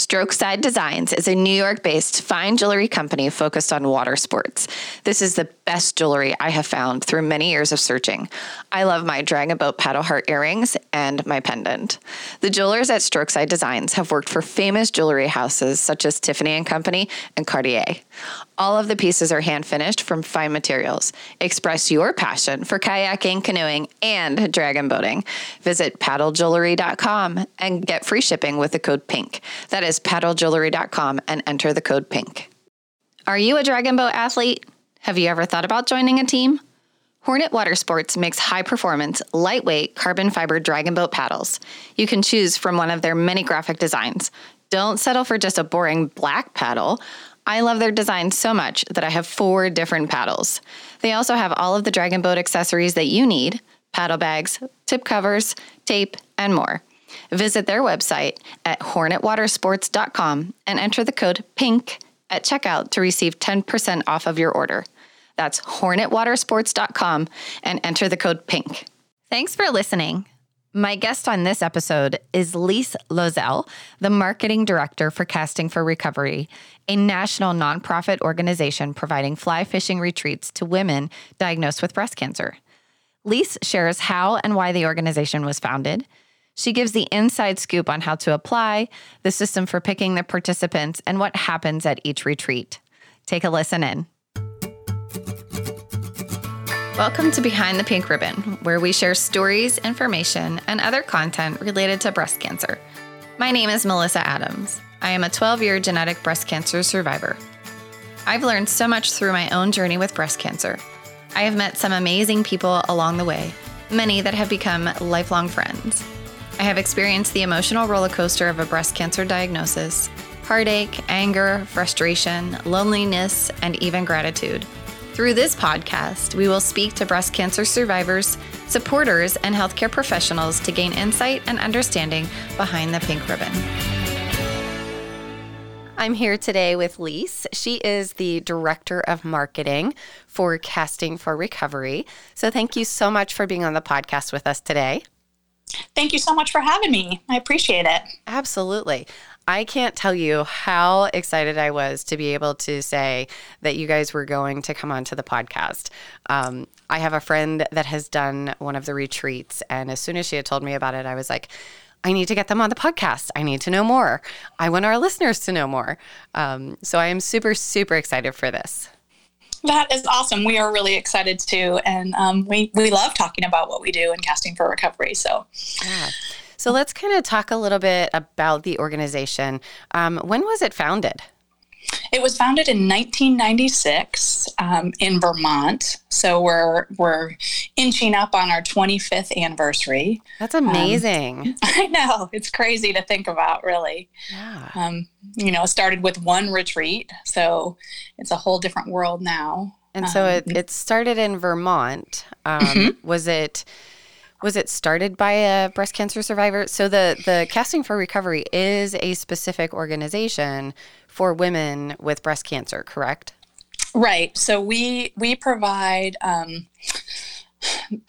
Strokeside Designs is a New York based fine jewelry company focused on water sports. This is the best jewelry I have found through many years of searching. I love my Dragon Boat paddle heart earrings and my pendant. The jewelers at Strokeside Designs have worked for famous jewelry houses such as Tiffany and Company and Cartier. All of the pieces are hand finished from fine materials. Express your passion for kayaking, canoeing, and dragon boating. Visit paddlejewelry.com and get free shipping with the code PINK. That is paddlejewelry.com and enter the code PINK. Are you a dragon boat athlete? Have you ever thought about joining a team? Hornet Water Sports makes high performance, lightweight carbon fiber dragon boat paddles. You can choose from one of their many graphic designs. Don't settle for just a boring black paddle. I love their design so much that I have four different paddles. They also have all of the Dragon Boat accessories that you need paddle bags, tip covers, tape, and more. Visit their website at hornetwatersports.com and enter the code PINK at checkout to receive 10% off of your order. That's hornetwatersports.com and enter the code PINK. Thanks for listening. My guest on this episode is Lise Loisel, the marketing director for Casting for Recovery, a national nonprofit organization providing fly fishing retreats to women diagnosed with breast cancer. Lise shares how and why the organization was founded. She gives the inside scoop on how to apply, the system for picking the participants, and what happens at each retreat. Take a listen in. Welcome to Behind the Pink Ribbon, where we share stories, information, and other content related to breast cancer. My name is Melissa Adams. I am a 12 year genetic breast cancer survivor. I've learned so much through my own journey with breast cancer. I have met some amazing people along the way, many that have become lifelong friends. I have experienced the emotional roller coaster of a breast cancer diagnosis, heartache, anger, frustration, loneliness, and even gratitude. Through this podcast, we will speak to breast cancer survivors, supporters, and healthcare professionals to gain insight and understanding behind the pink ribbon. I'm here today with Lise. She is the Director of Marketing for Casting for Recovery. So, thank you so much for being on the podcast with us today. Thank you so much for having me. I appreciate it. Absolutely. I can't tell you how excited I was to be able to say that you guys were going to come onto the podcast. Um, I have a friend that has done one of the retreats, and as soon as she had told me about it, I was like, I need to get them on the podcast. I need to know more. I want our listeners to know more. Um, so I am super, super excited for this. That is awesome. We are really excited too. And um, we, we love talking about what we do in casting for recovery. So, yeah. So let's kind of talk a little bit about the organization. Um, when was it founded? It was founded in 1996 um, in Vermont. So we're we're inching up on our 25th anniversary. That's amazing. Um, I know it's crazy to think about, really. Yeah. Um, you know, it started with one retreat, so it's a whole different world now. And so it, um, it started in Vermont. Um, mm-hmm. Was it? Was it started by a breast cancer survivor? So the the Casting for Recovery is a specific organization for women with breast cancer, correct? Right. So we we provide um,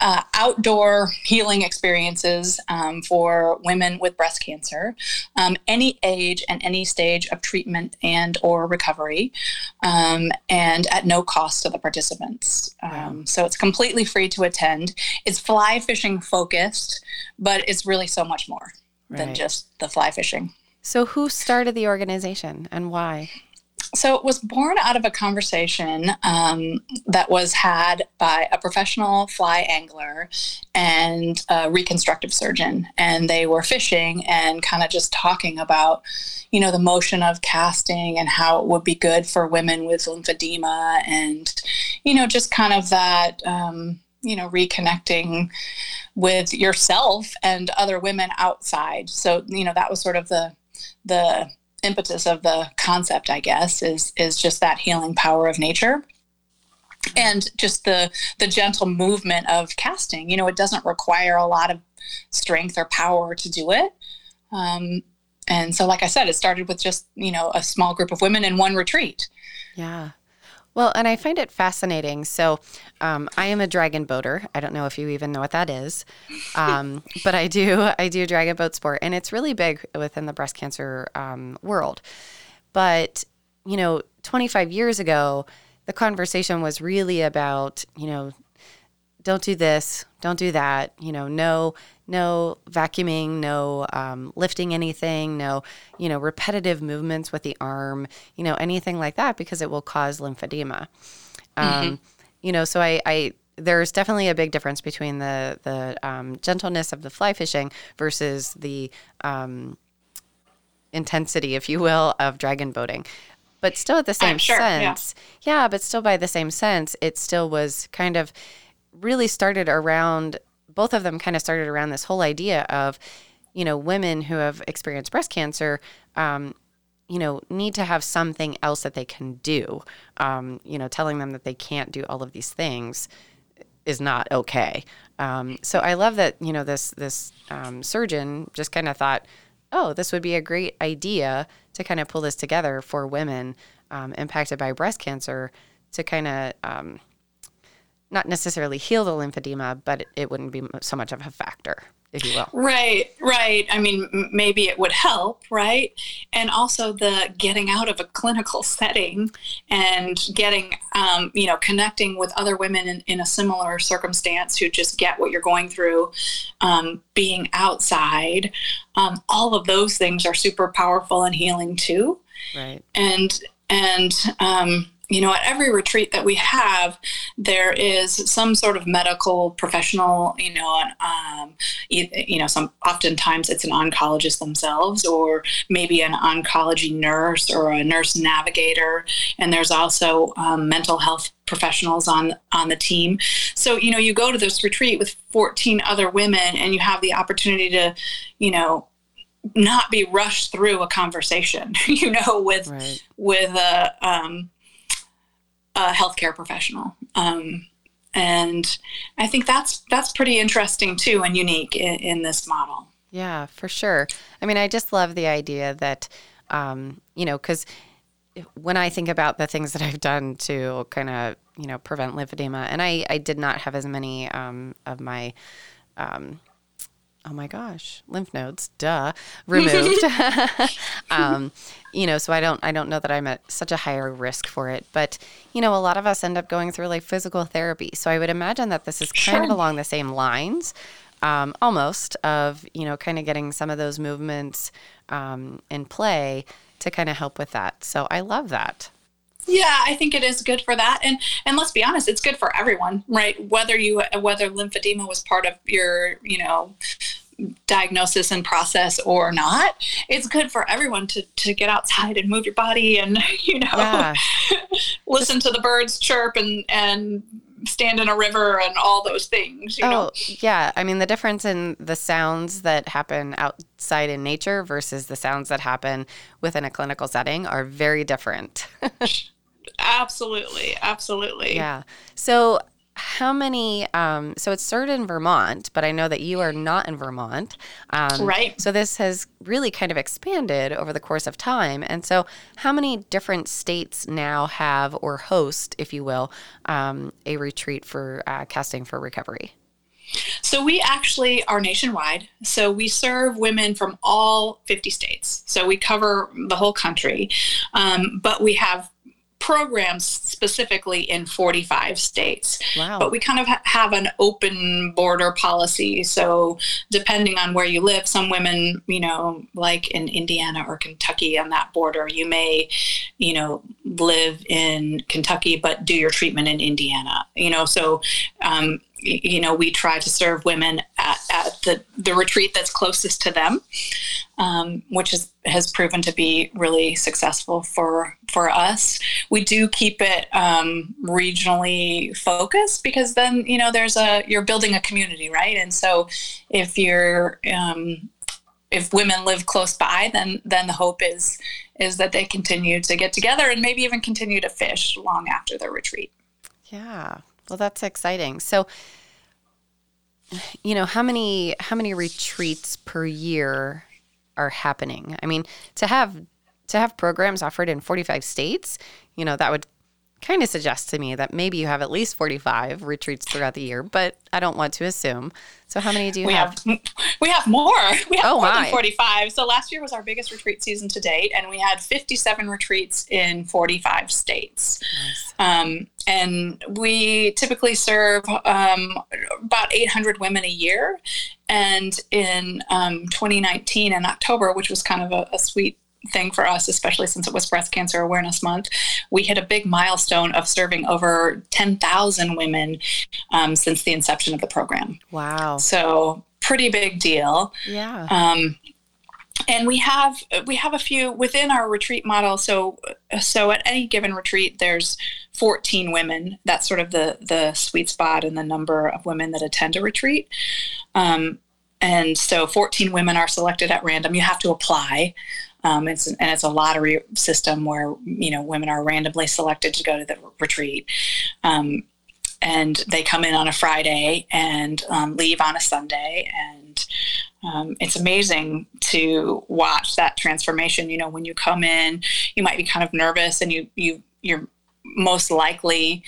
uh, outdoor healing experiences um, for women with breast cancer, um, any age and any stage of treatment and or recovery, um, and at no cost to the participants. Wow. Um, so it's completely free to attend. It's fly fishing focused, but it's really so much more right. than just the fly fishing. So who started the organization and why? So it was born out of a conversation um, that was had by a professional fly angler and a reconstructive surgeon. And they were fishing and kind of just talking about, you know, the motion of casting and how it would be good for women with lymphedema and, you know, just kind of that, um, you know, reconnecting with yourself and other women outside. So, you know, that was sort of the, the impetus of the concept, I guess, is is just that healing power of nature and just the the gentle movement of casting. You know, it doesn't require a lot of strength or power to do it. Um, and so, like I said, it started with just you know a small group of women in one retreat. Yeah. Well, and I find it fascinating. So, um, I am a dragon boater. I don't know if you even know what that is, um, but I do. I do dragon boat sport, and it's really big within the breast cancer um, world. But you know, 25 years ago, the conversation was really about you know, don't do this, don't do that. You know, no, no vacuuming, no um, lifting anything, no, you know, repetitive movements with the arm, you know, anything like that because it will cause lymphedema. Um, mm-hmm. You know, so I, I, there's definitely a big difference between the the um, gentleness of the fly fishing versus the um, intensity, if you will, of dragon boating. But still, at the same sure, sense, yeah. yeah, but still by the same sense, it still was kind of really started around both of them kind of started around this whole idea of, you know, women who have experienced breast cancer, um, you know, need to have something else that they can do. Um, you know, telling them that they can't do all of these things is not okay. Um, so I love that you know this this um, surgeon just kind of thought, oh, this would be a great idea to kind of pull this together for women um, impacted by breast cancer to kind of um, not necessarily heal the lymphedema, but it, it wouldn't be so much of a factor if you will. Right, right. I mean, m- maybe it would help, right? And also the getting out of a clinical setting and getting, um, you know, connecting with other women in, in, a similar circumstance who just get what you're going through, um, being outside. Um, all of those things are super powerful and healing too. Right. And, and, um, you know, at every retreat that we have, there is some sort of medical professional, you know, um, you, you, know, some oftentimes it's an oncologist themselves, or maybe an oncology nurse or a nurse navigator, and there's also um, mental health professionals on on the team. So, you know, you go to this retreat with 14 other women, and you have the opportunity to, you know, not be rushed through a conversation, you know, with right. with a um, a healthcare professional. Um, and I think that's that's pretty interesting too and unique in, in, this model. Yeah, for sure. I mean, I just love the idea that, um, you know, because when I think about the things that I've done to kind of, you know, prevent lymphedema, and I, I did not have as many um, of my um, oh my gosh, lymph nodes, duh, removed. um, you know, so I don't, I don't know that I'm at such a higher risk for it, but you know, a lot of us end up going through like physical therapy. So I would imagine that this is kind sure. of along the same lines, um, almost of you know, kind of getting some of those movements um, in play to kind of help with that. So I love that. Yeah, I think it is good for that, and and let's be honest, it's good for everyone, right? Whether you whether lymphedema was part of your you know diagnosis and process or not it's good for everyone to, to get outside and move your body and you know yeah. listen to the birds chirp and and stand in a river and all those things oh know? yeah. I mean the difference in the sounds that happen outside in nature versus the sounds that happen within a clinical setting are very different. Absolutely. Absolutely. Yeah. So how many um, so it's started in vermont but i know that you are not in vermont um, right so this has really kind of expanded over the course of time and so how many different states now have or host if you will um, a retreat for uh, casting for recovery so we actually are nationwide. So we serve women from all 50 states. So we cover the whole country. Um, but we have programs specifically in 45 states. Wow. But we kind of ha- have an open border policy. So, depending on where you live, some women, you know, like in Indiana or Kentucky on that border, you may, you know, live in Kentucky but do your treatment in Indiana. You know, so um, you know, we try to serve women at, at the, the retreat that's closest to them, um, which is, has proven to be really successful for for us. We do keep it um, regionally focused because then you know there's a you're building a community, right? And so if you're um, if women live close by, then then the hope is is that they continue to get together and maybe even continue to fish long after their retreat. Yeah, well, that's exciting. So, you know, how many how many retreats per year are happening? I mean, to have to have programs offered in 45 states, you know, that would kind of suggests to me that maybe you have at least 45 retreats throughout the year, but I don't want to assume. So how many do you we have? have? We have more. We have Oh, more my. than 45. So last year was our biggest retreat season to date, and we had 57 retreats in 45 states. Um, and we typically serve um, about 800 women a year. And in um, 2019 in October, which was kind of a, a sweet thing for us, especially since it was Breast Cancer Awareness Month, we hit a big milestone of serving over 10,000 women um, since the inception of the program. Wow. So pretty big deal. Yeah. Um, and we have we have a few within our retreat model. So so at any given retreat, there's 14 women. That's sort of the the sweet spot and the number of women that attend a retreat. Um, and so 14 women are selected at random. You have to apply. Um, it's and it's a lottery system where you know women are randomly selected to go to the retreat. Um, and they come in on a Friday and um, leave on a Sunday. And um, it's amazing to watch that transformation. You know, when you come in, you might be kind of nervous, and you you you're most likely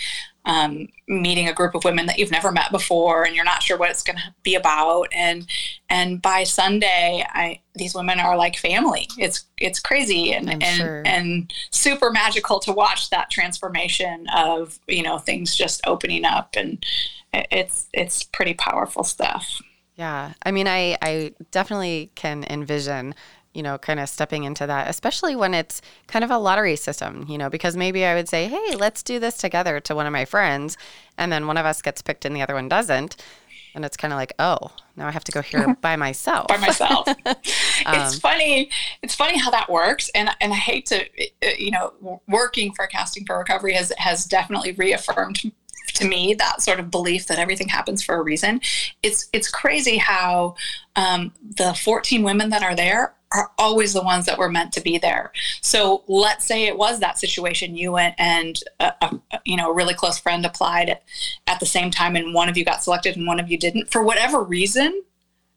um, meeting a group of women that you've never met before, and you're not sure what it's going to be about. And and by Sunday, I these women are like family. It's it's crazy and I'm and sure. and super magical to watch that transformation of you know things just opening up, and it's it's pretty powerful stuff. Yeah. I mean, I, I definitely can envision, you know, kind of stepping into that, especially when it's kind of a lottery system, you know, because maybe I would say, hey, let's do this together to one of my friends. And then one of us gets picked and the other one doesn't. And it's kind of like, oh, now I have to go here by myself. by myself. Um, it's funny. It's funny how that works, and and I hate to, uh, you know, working for Casting for Recovery has has definitely reaffirmed to me that sort of belief that everything happens for a reason. It's it's crazy how um, the 14 women that are there are always the ones that were meant to be there. So let's say it was that situation. You went and a, a, you know a really close friend applied at, at the same time, and one of you got selected and one of you didn't. For whatever reason,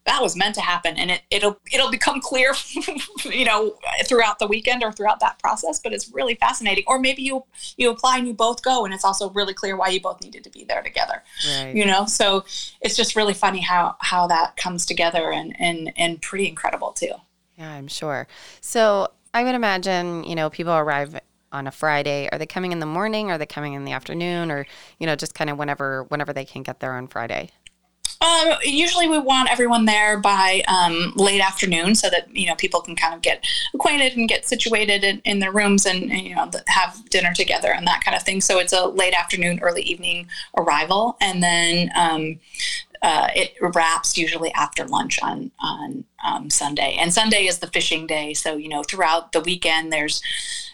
that was meant to happen and it, it'll it'll become clear you know throughout the weekend or throughout that process but it's really fascinating or maybe you you apply and you both go and it's also really clear why you both needed to be there together Right. you know so it's just really funny how how that comes together and and and pretty incredible too Yeah, I'm sure. So I would imagine, you know, people arrive on a Friday. Are they coming in the morning? Are they coming in the afternoon? Or, you know, just kind of whenever whenever they can get there on Friday? Um, usually we want everyone there by um, late afternoon so that you know people can kind of get acquainted and get situated in, in their rooms and, and, you know have dinner together and that kind of thing. So it's a late afternoon, early evening arrival, and then um, uh, it wraps usually after lunch on on um, Sunday. And Sunday is the fishing day, so you know throughout the weekend there's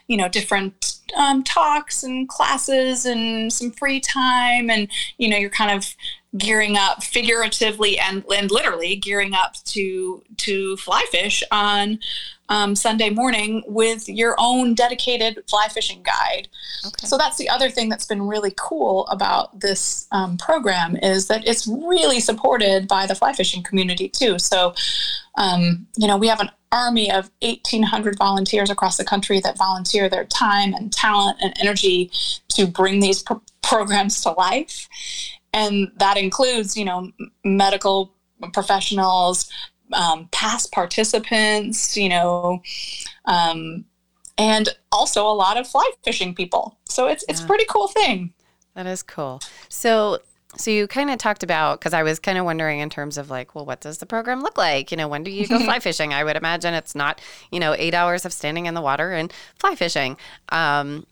you know different um, talks and classes and some free time, and you know you're kind of gearing up figuratively and, and literally gearing up to to fly fish on um, Sunday morning with your own dedicated fly fishing guide. Okay. So that's the other thing that's been really cool about this um, program is that it's really supported by the fly fishing community too. So, um, you know, we have an army of 1,800 volunteers across the country that volunteer their time and talent and energy to bring these pro- programs to life. And that includes, you know, medical professionals, um, past participants, you know, um, and also a lot of fly fishing people. So it's it's a pretty cool thing. That is cool. So, so you kind of talked about because I was kind of wondering in terms of like, well, what does the program look like? You know, when do you go fly fishing? I would imagine it's not, you know, eight hours of standing in the water and fly fishing, um,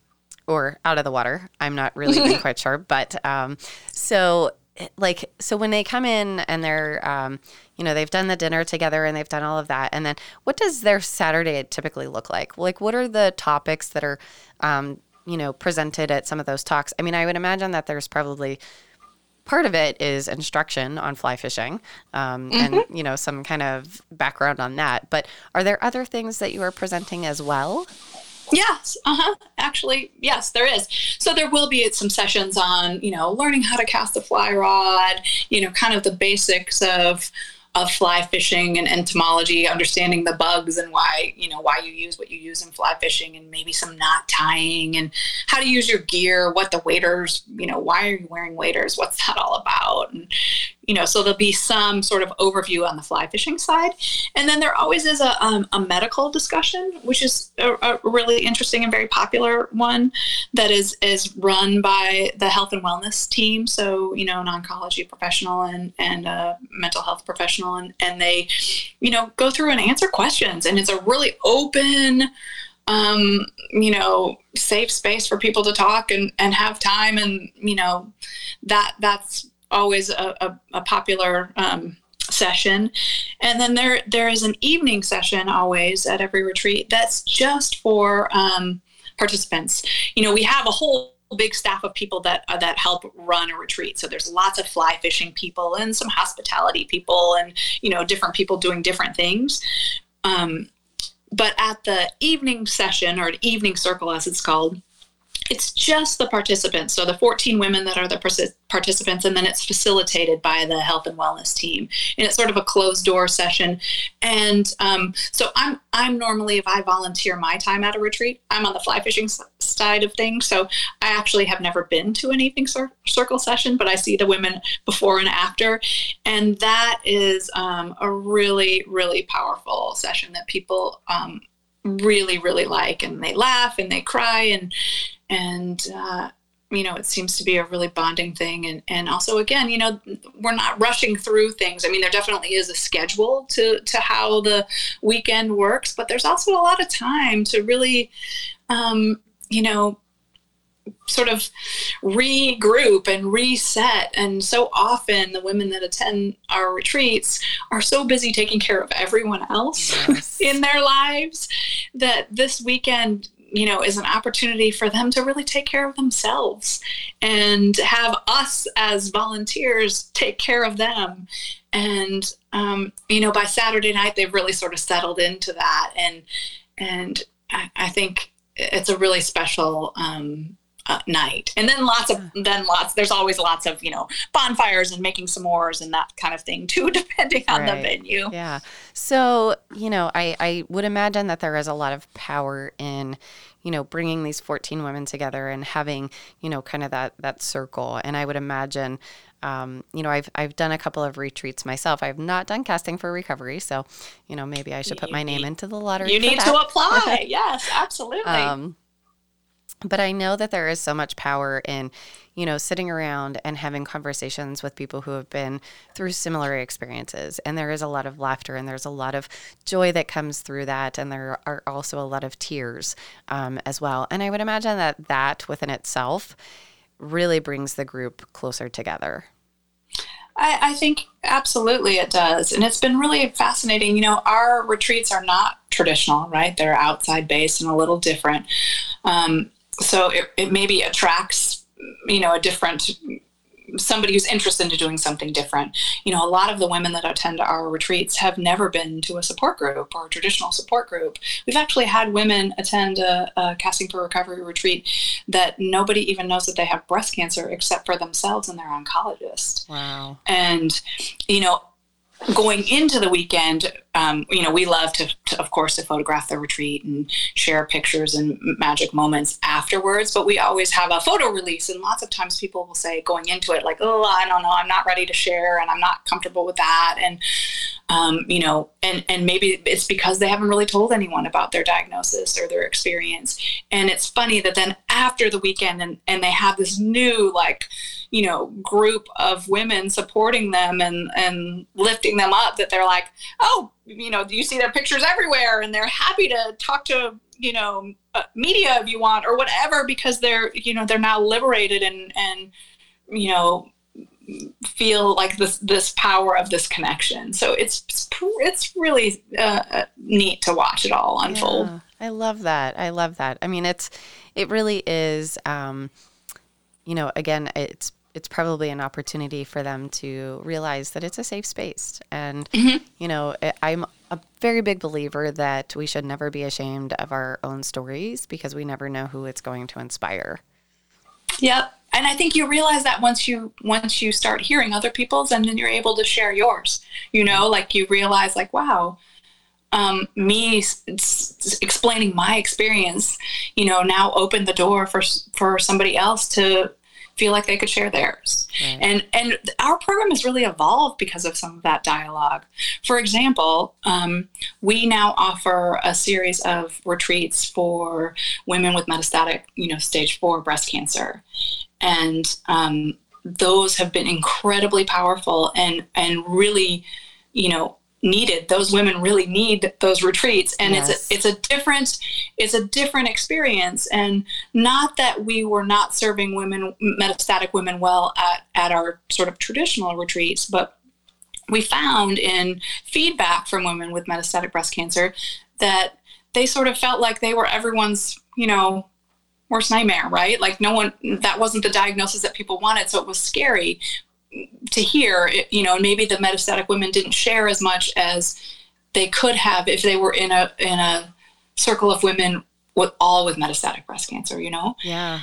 or out of the water. I'm not really quite sure, but um, so like so when they come in and they're um, you know they've done the dinner together and they've done all of that and then what does their saturday typically look like? Like what are the topics that are um, you know presented at some of those talks? I mean i would imagine that there's probably part of it is instruction on fly fishing um, and you know some kind of background on that but are there other things that you are presenting as well Yes, uh huh. Actually, yes, there is. So there will be some sessions on, you know, learning how to cast a fly rod, you know, kind of the basics of of fly fishing and entomology, understanding the bugs and why you know why you use what you use in fly fishing, and maybe some knot tying and how to use your gear, what the waders, you know, why are you wearing waders, what's that all about, and you know, so there'll be some sort of overview on the fly fishing side, and then there always is a, um, a medical discussion, which is a, a, really interesting and very popular one that is is run by the health and wellness team. So you know, an oncology professional and and a mental health professional, and and they, you know, go through and answer questions, and it's a really open um, you know, safe space for people to talk and, and have time. And, you know, that that's always a, a, a popular um, session. And then there there is an evening session always at every retreat that's just for um, participants. You know we have a whole big staff of people that uh, that help run a retreat. So there's lots of fly fishing people and some hospitality people and you know different people doing different things. Um, but at the evening session or evening circle as it's called it's just the participants. So the 14 women that are the participants, and then it's facilitated by the health and wellness team. And it's sort of a closed door session. And um, so I'm I'm normally if I volunteer my time at a retreat, I'm on the fly fishing side of things. So I actually have never been to an evening cir- circle session, but I see the women before and after, and that is um, a really really powerful session that people. Um, really really like and they laugh and they cry and and uh, you know it seems to be a really bonding thing. And and also again you know we're not rushing through things. I mean there definitely is a schedule to to how the weekend works but there's also a lot of time to really um, you know sort of regroup and reset. And so often the women that attend our retreats are so busy taking care of everyone else yes. in their lives that this weekend you know, is an opportunity for them to really take care of themselves and have us as volunteers take care of them. And um, you know, by Saturday night, they've really sort of settled into that, and and I, I think it's a really special um, uh, night. And then lots of then lots. There's always lots of you know bonfires and making s'mores and that kind of thing too, depending on right. the venue. Yeah. So you know, I I would imagine that there is a lot of power in you know bringing these 14 women together and having you know kind of that that circle. And I would imagine. Um, you know, I've I've done a couple of retreats myself. I've not done casting for recovery, so you know maybe I should put my name into the lottery. You need that. to apply. yes, absolutely. Um, but I know that there is so much power in, you know, sitting around and having conversations with people who have been through similar experiences. And there is a lot of laughter and there's a lot of joy that comes through that. And there are also a lot of tears um, as well. And I would imagine that that within itself really brings the group closer together. I, I, think absolutely it does. And it's been really fascinating. You know, our retreats are not traditional, right? They're outside based and a little different. Um, so it, it maybe attracts you know a different somebody who's interested in doing something different. You know, a lot of the women that attend our retreats have never been to a support group or a traditional support group. We've actually had women attend a, a, casting for recovery retreat that nobody even knows that they have breast cancer except for themselves and their oncologist. Wow. And, you know, going into the weekend, um, you know, we love to, to, of course, to photograph the retreat and share pictures and magic moments afterwards. But we always have a photo release, and lots of times people will say, going into it, like, "Oh, I don't know, I'm not ready to share, and I'm not comfortable with that," and um, you know, and and maybe it's because they haven't really told anyone about their diagnosis or their experience. And it's funny that then after the weekend, and and they have this new like, you know, group of women supporting them and and lifting them up. That they're like, oh, you know, you see their pictures everywhere, and they're happy to talk to you know uh, media if you want or whatever because they're you know they're now liberated and and you know feel like this this power of this connection. So it's it's really uh, neat to watch it all unfold. Yeah, I love that. I love that. I mean, it's it really is. Um, you know, again, it's it's probably an opportunity for them to realize that it's a safe space. And mm-hmm. you know, I'm a very big believer that we should never be ashamed of our own stories because we never know who it's going to inspire. Yep. And I think you realize that once you once you start hearing other people's, and then you're able to share yours. You know, like you realize, like, wow, um, me s- s- explaining my experience, you know, now opened the door for for somebody else to feel like they could share theirs. Right. And and our program has really evolved because of some of that dialogue. For example, um, we now offer a series of retreats for women with metastatic, you know, stage four breast cancer, and um, those have been incredibly powerful and and really, you know, needed those women really need those retreats. And yes. it's a, it's a different it's a different experience. And not that we were not serving women metastatic women well at at our sort of traditional retreats but we found in feedback from women with metastatic breast cancer that they sort of felt like they were everyone's you know worst nightmare right? Like no one that wasn't the diagnosis that people wanted. So it was scary to hear, you know, and maybe the metastatic women didn't share as much as they could have if they were in a in a circle of women with all with metastatic breast cancer, you know. Yeah.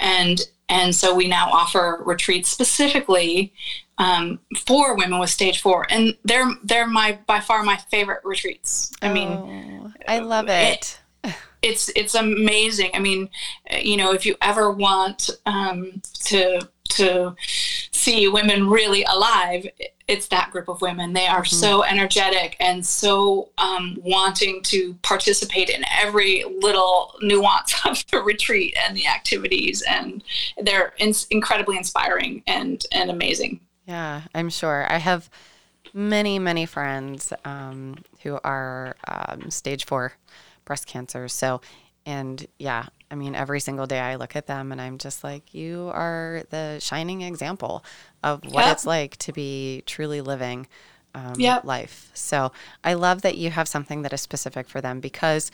And and so we now offer retreats specifically um, for women with stage four, and they're they're my by far my favorite retreats. I mean, oh, I love it. it it's it's amazing. I mean, you know, if you ever want um, to to see women really alive, it's that group of women. They are mm-hmm. so energetic and so um, wanting to participate in every little nuance of the retreat and the activities, and they're in- incredibly inspiring and and amazing. Yeah, I'm sure. I have many many friends um, who are um, stage four breast cancer. So, and yeah, I mean, every single day I look at them and I'm just like, you are the shining example of what yep. it's like to be truly living um, yep. life. So I love that you have something that is specific for them because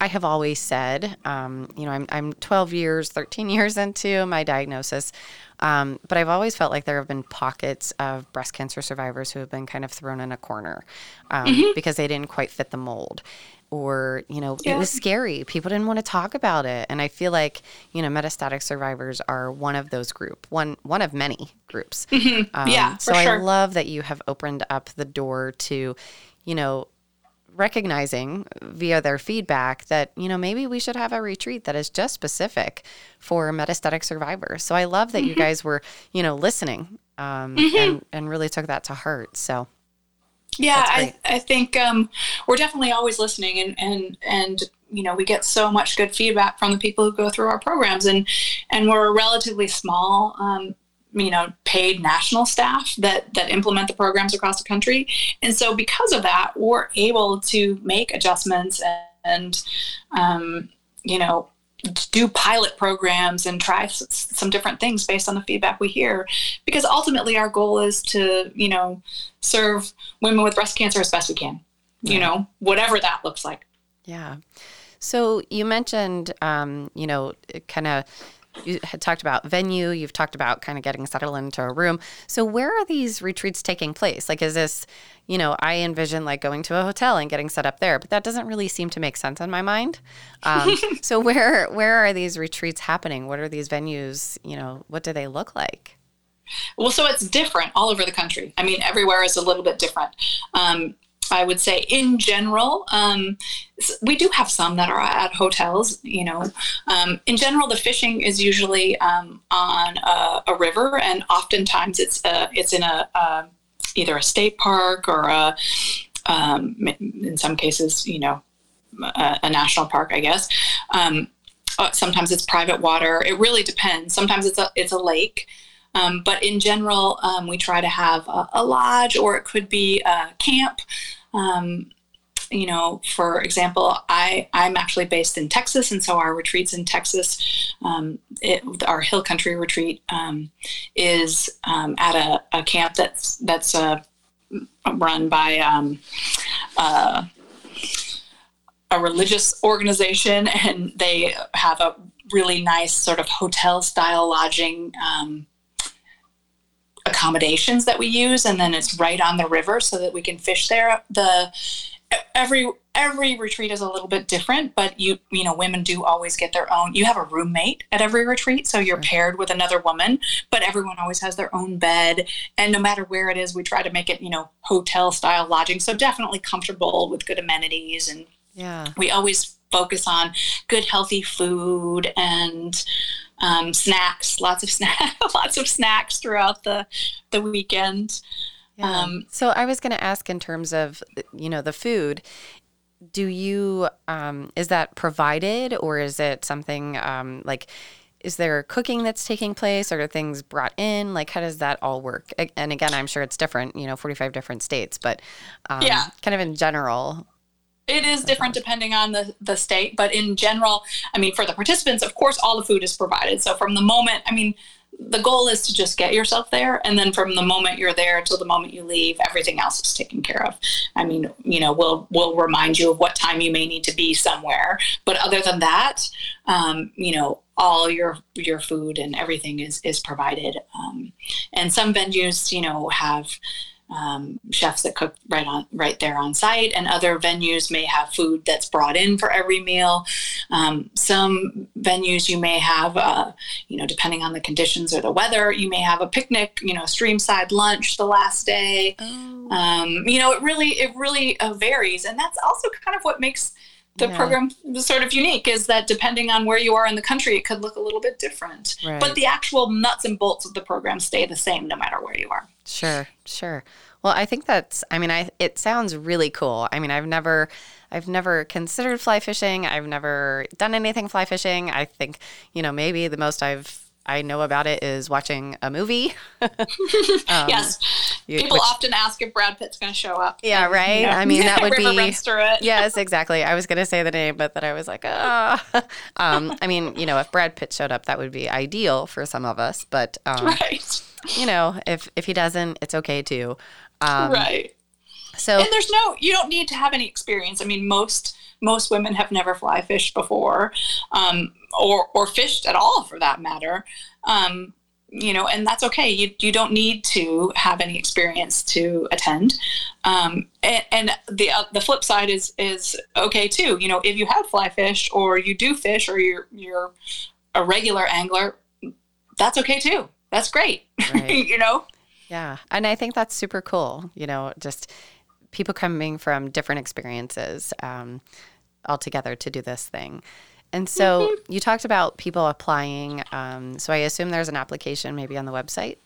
I have always said, um, you know, I'm, I'm 12 years, 13 years into my diagnosis, um, but I've always felt like there have been pockets of breast cancer survivors who have been kind of thrown in a corner um, mm-hmm. because they didn't quite fit the mold or you know yeah. it was scary people didn't want to talk about it and i feel like you know metastatic survivors are one of those group one one of many groups mm-hmm. um, yeah so i sure. love that you have opened up the door to you know recognizing via their feedback that you know maybe we should have a retreat that is just specific for metastatic survivors so i love that mm-hmm. you guys were you know listening um, mm-hmm. and and really took that to heart so yeah, I, I think um, we're definitely always listening, and and and you know we get so much good feedback from the people who go through our programs, and and we're a relatively small. Um, you know paid national staff that that implement the programs across the country and so because of that we're able to make adjustments and, and um, you know do pilot programs and try s- some different things based on the feedback we hear. Because ultimately our goal is to you know serve women with breast cancer as best we can you know whatever that looks like. Yeah. So you mentioned um, you know kind of you had talked about venue you've talked about kind of getting settled into a room. So where are these retreats taking place? Like is this you know i envision like going to a hotel and getting set up there but that doesn't really seem to make sense in my mind. Um, so where where are these retreats happening? What are these venues you know what do they look like? Well so it's different all over the country. I mean everywhere is a little bit different. Um, I would say in general, um, we do have some that are at hotels. You know, um, in general, the fishing is usually um, on a, a, river, and oftentimes it's a, uh, it's in a, a, either a state park or a, um, in some cases, you know, a, national park, I guess. Um, uh, sometimes it's private water. It really depends. Sometimes it's a it's a lake. Um, but in general, um, we try to have a, a, lodge or it could be a camp. Um, you know, for example, I, I'm actually based in Texas, and so our retreats in Texas, um, it, our Hill Country retreat um, is um, at a, a, camp that's that's uh, run by um, uh, a religious organization, and they have a really nice sort of hotel style lodging um, accommodations that we use and then it's right on the river so that we can fish there the every every retreat is a little bit different, but you you know women do always get their own. You have a roommate at every retreat, so you're paired with another woman, but everyone always has their own bed, and no matter where it is, we try to make it you know hotel style lodging, so definitely comfortable with good amenities, and Yeah. we always focus on good healthy food and um, snacks, lots of snack, lots of snacks throughout the the weekend. Yeah. Um, so I was going to ask in terms of you know the food. Do you um, is that provided or is it something um, like? Is there cooking that's taking place or are things brought in? Like, how does that all work? And again, I'm sure it's different, you know, 45 different states, but um, Yeah. kind of in general. It is different depending on the, the state, but in general, I mean, for the participants, of course, all the food is provided. So from the moment, I mean, the goal is to just get yourself there. And then from the moment you're there till the moment you leave, everything else is taken care of. I mean, you know, we'll, we'll remind you of what time you may need to be somewhere. But other than that, um, you know, all your your food and everything is is provided. Um, and some venues, you know, have um, chefs that cook right on right there on site, and other venues may have food that's brought in for every meal. Um, some venues you may have, uh, you know, depending on the conditions or the weather, you may have a picnic, you know, streamside lunch the last day. Um, you know, it really it really uh, varies, and that's also kind of what makes the Yeah. program sort of unique is that depending on where you are in the country, it could look a little bit different. Right. But the actual nuts and bolts of the program stay the same no matter where you are. Sure, sure. Well, I think that's I mean, I it sounds really cool. I mean, I've never I've never considered fly fishing. I've never done anything fly fishing. I think, you know, maybe the most I've I know about it is watching a movie. yes. you- People which- often ask if Brad Pitt's going to show up. Yeah, right? You know, I mean, that would be- runs through it. yes, exactly. I was going to say the name, but then I was like, ah. um, I mean, you know, if Brad Pitt showed up, that would be ideal for some of us. But um, Right. you know, if if he doesn't, it's okay too. Um, right. So and there's no you don't need to have any experience i mean most most women have never fly fished before um, or or fished at all for that matter um, you know and that's okay you, you don't need to have any experience to attend um, and, and the uh, the flip side is is okay too you know if you have fly fished or you do fish or you're you're a regular angler that's okay too that's great Right. you know Yeah. And I think that's super cool. You know, just people coming from different experiences um, all together to do this thing. And so you talked about people applying. Um, so I assume there's an application maybe on the website.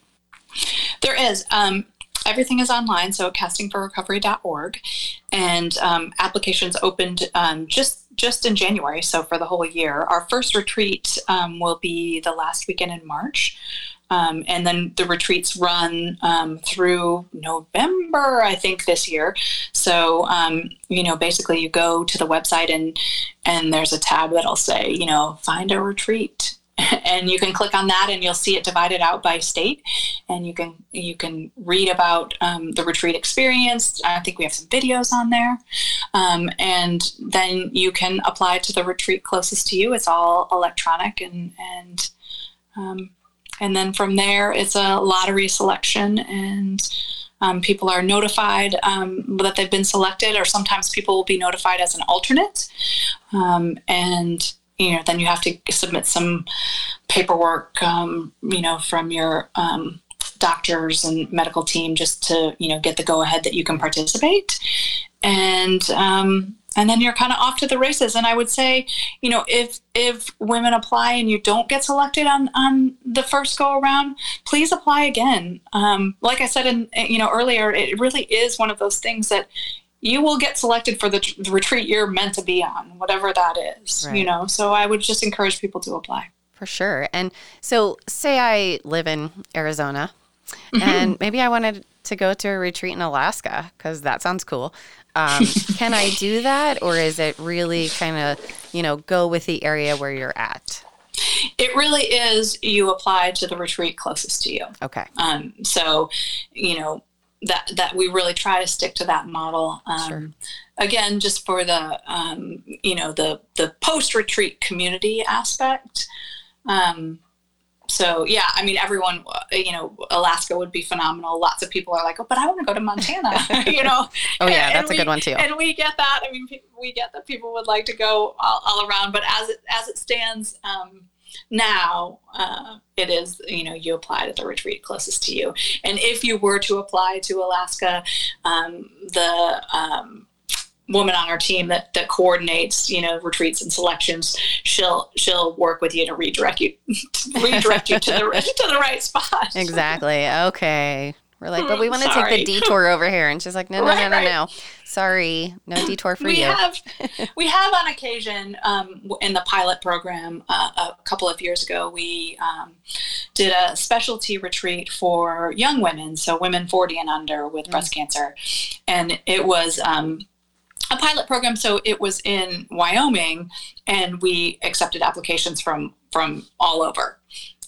There is. Um, everything is online, so castingforrecovery.org, and um, applications opened um, just just in January, so for the whole year. Our first retreat um, will be the last weekend in March. Um, and then the retreats run um, through November, I think, this year. So, um, you know, basically, you go to the website and and there's a tab that'll say, you know, find a retreat, and you can click on that, and you'll see it divided out by state, and you can you can read about um, the retreat experience. I think we have some videos on there, um, and then you can apply to the retreat closest to you. It's all electronic, and and um, and then from there, it's a lottery selection, and um, people are notified um, that they've been selected, or sometimes people will be notified as an alternate, um, and you know then you have to submit some paperwork, um, you know, from your um, doctors and medical team just to you know get the go ahead that you can participate, and um, and then you're kind of off to the races. And I would say, you know, if if women apply and you don't get selected on on the first go around, please apply again. Um, like I said, in you know earlier, it really is one of those things that you will get selected for the, the retreat you're meant to be on, whatever that is. You know, so I would just encourage people to apply. For sure. And so, say I live in Arizona and maybe I wanted to go to a retreat in Alaska because that sounds cool. Um, can I do that? Or is it really kind of, you know, go with the area where you're at? It really is. You apply to the retreat closest to you. Okay. Um, so, you know, that that we really try to stick to that model. Um, Sure. Again, just for the um, you know the the post retreat community aspect. Um, so yeah, I mean, everyone, uh, you know, Alaska would be phenomenal. Lots of people are like, oh, but I want to go to Montana, you know. oh yeah, and, that's and a we, good one too. And we get that. I mean, we get that people would like to go all, all around, but as it as it stands. Um, now uh, it is you know you apply to the retreat closest to you and if you were to apply to alaska um, the um, woman on our team that that coordinates you know retreats and selections she'll she'll work with you to redirect you redirect you to the to the right spot exactly okay we're like, but we want to take the detour over here, and she's like, no, no, right, no, no, right. no. Sorry, no detour for we you. Have, we have on occasion um, in the pilot program uh, a couple of years ago, we um, did a specialty retreat for young women, so women 40 and under with mm. breast cancer, and it was. Um, a pilot program. So it was in Wyoming, and we accepted applications from from all over.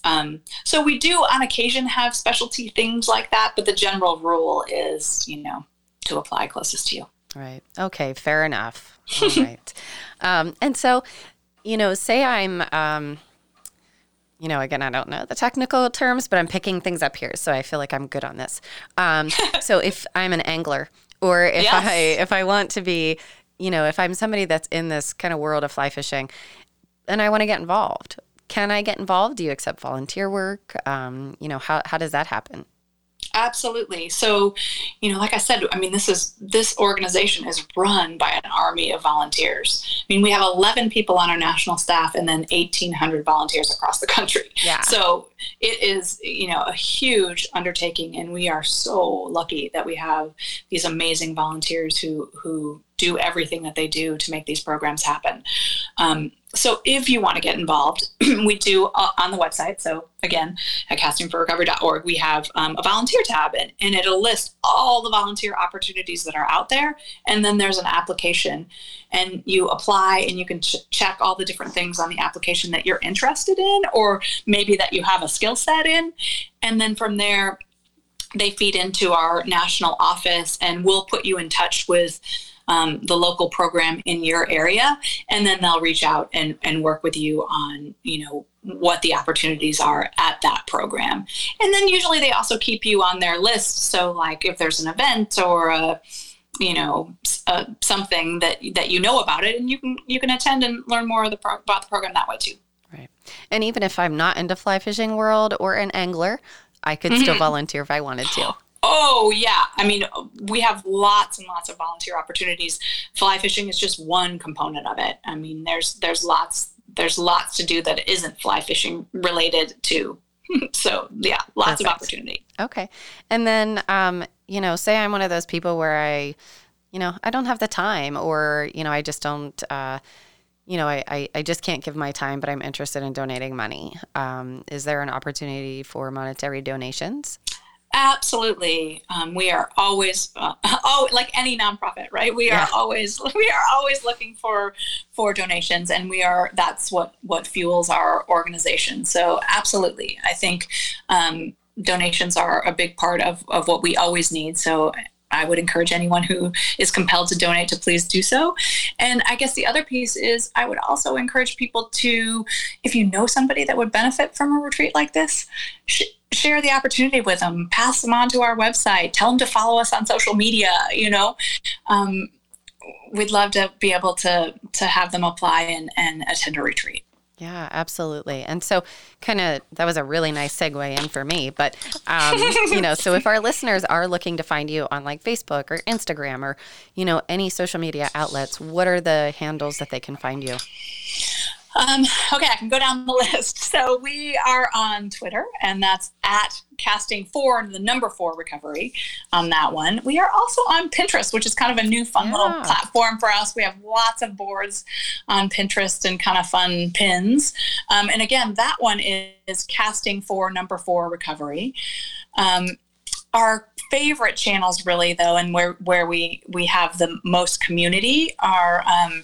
Um, so we do on occasion have specialty things like that, but the general rule is, you know, to apply closest to you. Right. Okay. Fair enough. All right. Um, and so, you know, say I'm. Um, you know, again, I don't know the technical terms, but I'm picking things up here, so I feel like I'm good on this. Um, so if I'm an angler or if yes. I if I want to be, you know, if I'm somebody that's in this kind of world of fly fishing, and I want to get involved, can I get involved? Do you accept volunteer work? Um, you know, how how does that happen? Absolutely. So, you know, like I said, I mean, this is this organization is run by an army of volunteers. I mean, we have 11 people on our national staff and then 1,800 volunteers across the country. Yeah. So it is, you know, a huge undertaking, and we are so lucky that we have these amazing volunteers who who do everything that they do to make these programs happen. Um, so if you want to get involved, we do uh, on the website. So again, at castingforrecovery.org, we have um, a volunteer tab and, and it'll list all the volunteer opportunities that are out there. And then there's an application and you apply and you can ch- check all the different things on the application that you're interested in, or maybe that you have a skill set in. And then from there, they feed into our national office and we'll put you in touch with um, the local program in your area, and then they'll reach out and, and work with you on, you know, what the opportunities are at that program. And then usually they also keep you on their list. So, like if there's an event or a you know uh, something that that you know about it and you can you can attend and learn more the pro- about the program that way too right and even if i'm not into fly fishing world or an angler i could mm-hmm. still volunteer if i wanted to Oh, yeah. I mean, we have lots and lots of volunteer opportunities. Fly fishing is just one component of it. I mean, there's there's lots there's lots to do that isn't fly fishing related to. so, yeah, lots Perfect. of opportunity. Okay. And then um, you know, say I'm one of those people where I you know, I don't have the time or, you know, I just don't uh you know, I, I, I, just can't give my time, but I'm interested in donating money. Um, is there an opportunity for monetary donations? Absolutely. Um, we are always, uh, oh, like any nonprofit, right? We yeah. are always, we are always looking for, for donations and we are, that's what, what fuels our organization. So absolutely. I think, um, donations are a big part of, of what we always need. So I would encourage anyone who is compelled to donate to please do so. And I guess the other piece is I would also encourage people to, if you know somebody that would benefit from a retreat like this, share the opportunity with them, pass them on to our website, tell them to follow us on social media. You know, um, we'd love to be able to to have them apply and, and attend a retreat. Yeah, absolutely. And so, kind of, that was a really nice segue in for me. But, um, you know, so if our listeners are looking to find you on like Facebook or Instagram or, you know, any social media outlets, what are the handles that they can find you? Um, okay, I can go down the list. So we are on Twitter, and that's at casting for the number four recovery on that one. We are also on Pinterest, which is kind of a new fun yeah. little platform for us. We have lots of boards on Pinterest and kind of fun pins. Um, and again, that one is casting for number four recovery. Um, our favorite channels really though and where where we we have the most community are um,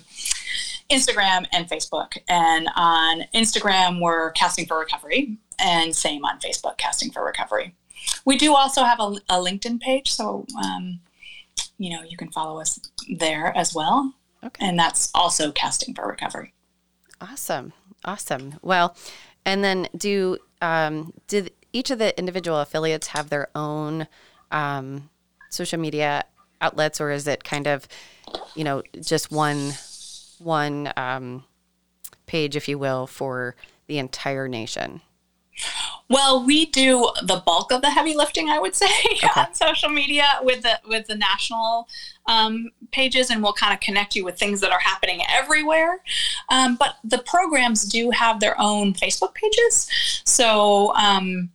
Instagram and Facebook. And on Instagram, we're Casting for Recovery, and same on Facebook, Casting for Recovery. We do also have a, a LinkedIn page, so um, you know you can follow us there as well. Okay. And that's also Casting for Recovery. Awesome, awesome. Well, and then do um, did each of the individual affiliates have their own um, social media outlets, or is it kind of, you know, just one one um, page, if you will, for the entire nation? Well, we do the bulk of the heavy lifting, I would say, okay. on social media with the with the national um, pages, and we'll kind of connect you with things that are happening everywhere. Um, but the programs do have their own Facebook pages, so. Um,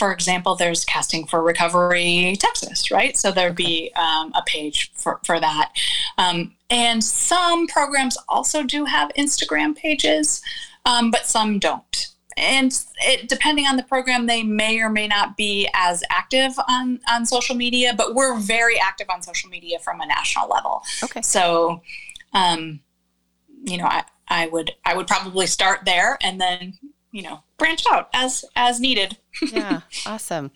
for example, there's Casting for Recovery Texas, right? So there'd be um, a page for, for that. Um, and some programs also do have Instagram pages, um, but some don't and it, depending on the program, they may or may not be as active on on social media. But we're very active on social media from a national level. Okay. So, um, you know, I I would I would probably start there and then you know branch out as as needed. yeah. Awesome.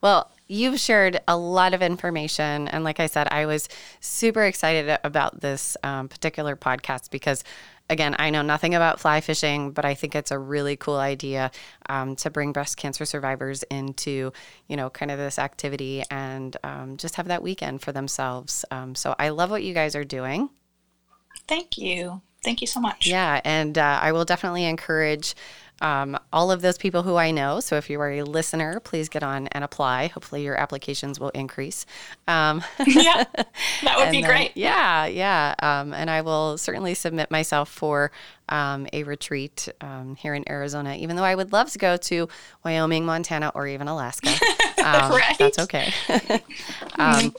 Well, you've shared a lot of information. And like I said, I was super excited about this um, particular podcast because again, I know nothing about fly fishing, but I think it's a really cool idea um, to bring breast cancer survivors into, you know, kind of this activity and um, just have that weekend for themselves. Um, so I love what you guys are doing. Thank you. Thank you so much. Yeah, and uh, I will definitely encourage um, all of those people who I know. So if you are a listener, please get on and apply. Hopefully, your applications will increase. Um, yeah, that would be great. yeah, yeah. Um, and I will certainly submit myself for um, a retreat um, here in Arizona, even though I would love to go to Wyoming, Montana, or even Alaska. Um, right. That's okay. um,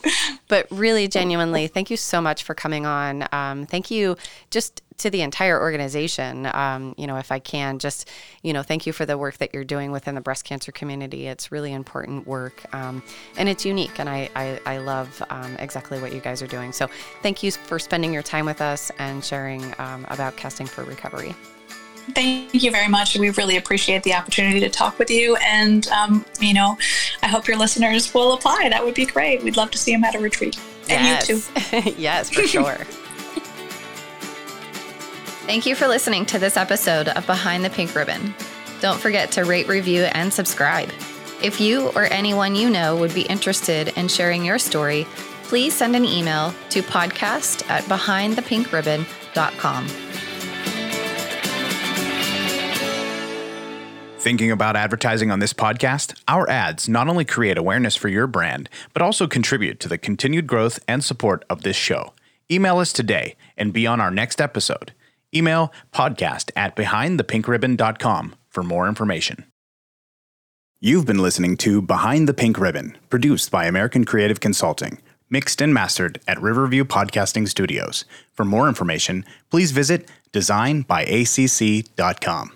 but really, genuinely, thank you so much for coming on. Um, thank you just to the entire organization. Um, you know, if I can, just, you know, thank you for the work that you're doing within the breast cancer community. It's really important work um, and it's unique. And I, I, I love um, exactly what you guys are doing. So thank you for spending your time with us and sharing about casting for recovery. Thank you very much. We really appreciate the opportunity to talk with you. And, um, you know, I hope your listeners will apply. That would be great. We'd love to see them at a retreat. And yes. you too. yes, for sure. Thank you for listening to this episode of Behind the Pink Ribbon. Don't forget to rate, review, and subscribe. If you or anyone you know would be interested in sharing your story, please send an email to podcast at behindthepinkribbon.com. Thinking about advertising on this podcast? Our ads not only create awareness for your brand, but also contribute to the continued growth and support of this show. Email us today and be on our next episode. Email podcast at behindthepinkribbon.com for more information. You've been listening to Behind the Pink Ribbon, produced by American Creative Consulting, mixed and mastered at Riverview Podcasting Studios. For more information, please visit designbyacc.com.